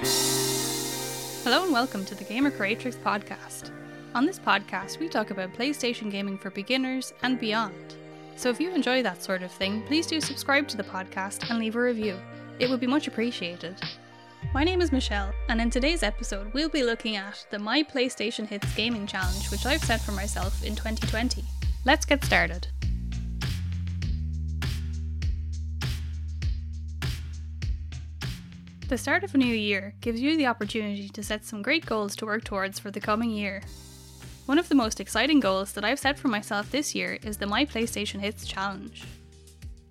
Hello and welcome to the Gamer Creatrix podcast. On this podcast, we talk about PlayStation gaming for beginners and beyond. So if you enjoy that sort of thing, please do subscribe to the podcast and leave a review. It would be much appreciated. My name is Michelle, and in today's episode, we'll be looking at the My PlayStation Hits Gaming Challenge, which I've set for myself in 2020. Let's get started. The start of a new year gives you the opportunity to set some great goals to work towards for the coming year. One of the most exciting goals that I've set for myself this year is the My PlayStation Hits Challenge.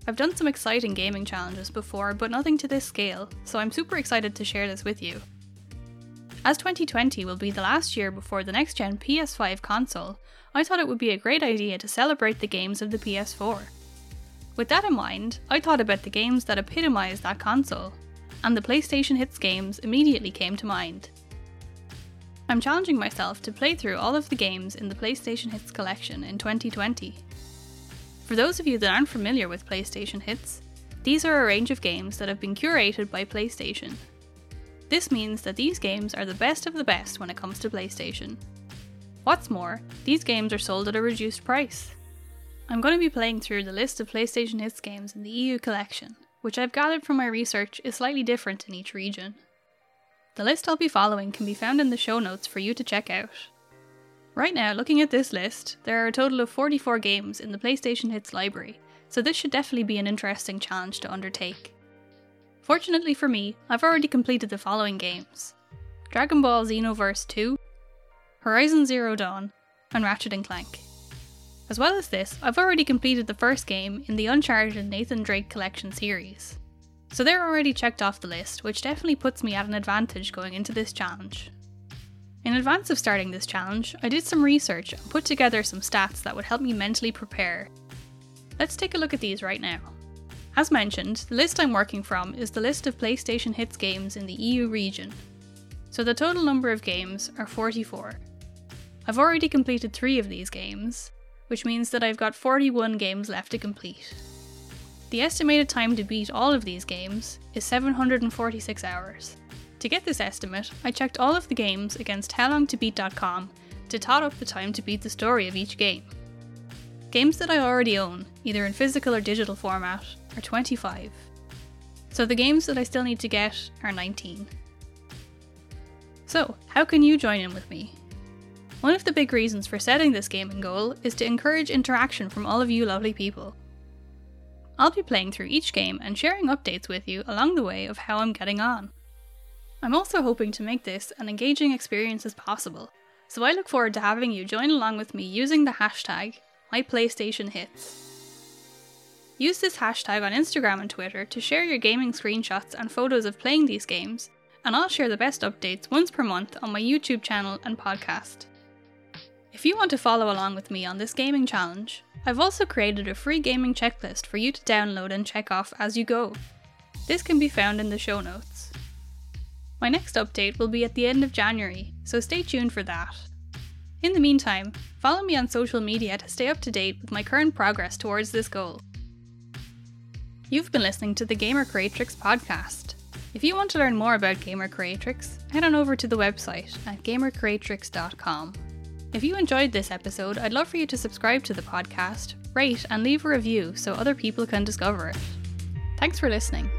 I've done some exciting gaming challenges before, but nothing to this scale, so I'm super excited to share this with you. As 2020 will be the last year before the next gen PS5 console, I thought it would be a great idea to celebrate the games of the PS4. With that in mind, I thought about the games that epitomise that console, and the PlayStation Hits games immediately came to mind. I'm challenging myself to play through all of the games in the PlayStation Hits collection in 2020. For those of you that aren't familiar with PlayStation Hits, these are a range of games that have been curated by PlayStation. This means that these games are the best of the best when it comes to PlayStation. What's more, these games are sold at a reduced price. I'm going to be playing through the list of PlayStation Hits games in the EU collection, which I've gathered from my research is slightly different in each region. The list I'll be following can be found in the show notes for you to check out. Right now, looking at this list, there are a total of 44 games in the PlayStation Hits library, so this should definitely be an interesting challenge to undertake. Fortunately for me, I've already completed the following games Dragon Ball Xenoverse 2, Horizon Zero Dawn, and Ratchet & Clank. As well as this, I've already completed the first game in the Uncharted Nathan Drake Collection series. So they're already checked off the list, which definitely puts me at an advantage going into this challenge. In advance of starting this challenge, I did some research and put together some stats that would help me mentally prepare. Let's take a look at these right now. As mentioned, the list I'm working from is the list of PlayStation Hits games in the EU region. So the total number of games are 44. I've already completed 3 of these games, which means that I've got 41 games left to complete. The estimated time to beat all of these games is 746 hours. To get this estimate, I checked all of the games against howlongtobeat.com to tot up the time to beat the story of each game. Games that I already own, either in physical or digital format, are 25. So the games that I still need to get are 19. So, how can you join in with me? One of the big reasons for setting this gaming goal is to encourage interaction from all of you lovely people. I'll be playing through each game and sharing updates with you along the way of how I'm getting on. I'm also hoping to make this an engaging experience as possible, so I look forward to having you join along with me using the hashtag MyPlayStationHits. Use this hashtag on Instagram and Twitter to share your gaming screenshots and photos of playing these games, and I'll share the best updates once per month on my YouTube channel and podcast. If you want to follow along with me on this gaming challenge, I've also created a free gaming checklist for you to download and check off as you go. This can be found in the show notes. My next update will be at the end of January, so stay tuned for that. In the meantime, follow me on social media to stay up to date with my current progress towards this goal. You've been listening to the Gamer Creatrix podcast. If you want to learn more about Gamer Creatrix, head on over to the website at gamercreatrix.com. If you enjoyed this episode, I'd love for you to subscribe to the podcast, rate, and leave a review so other people can discover it. Thanks for listening.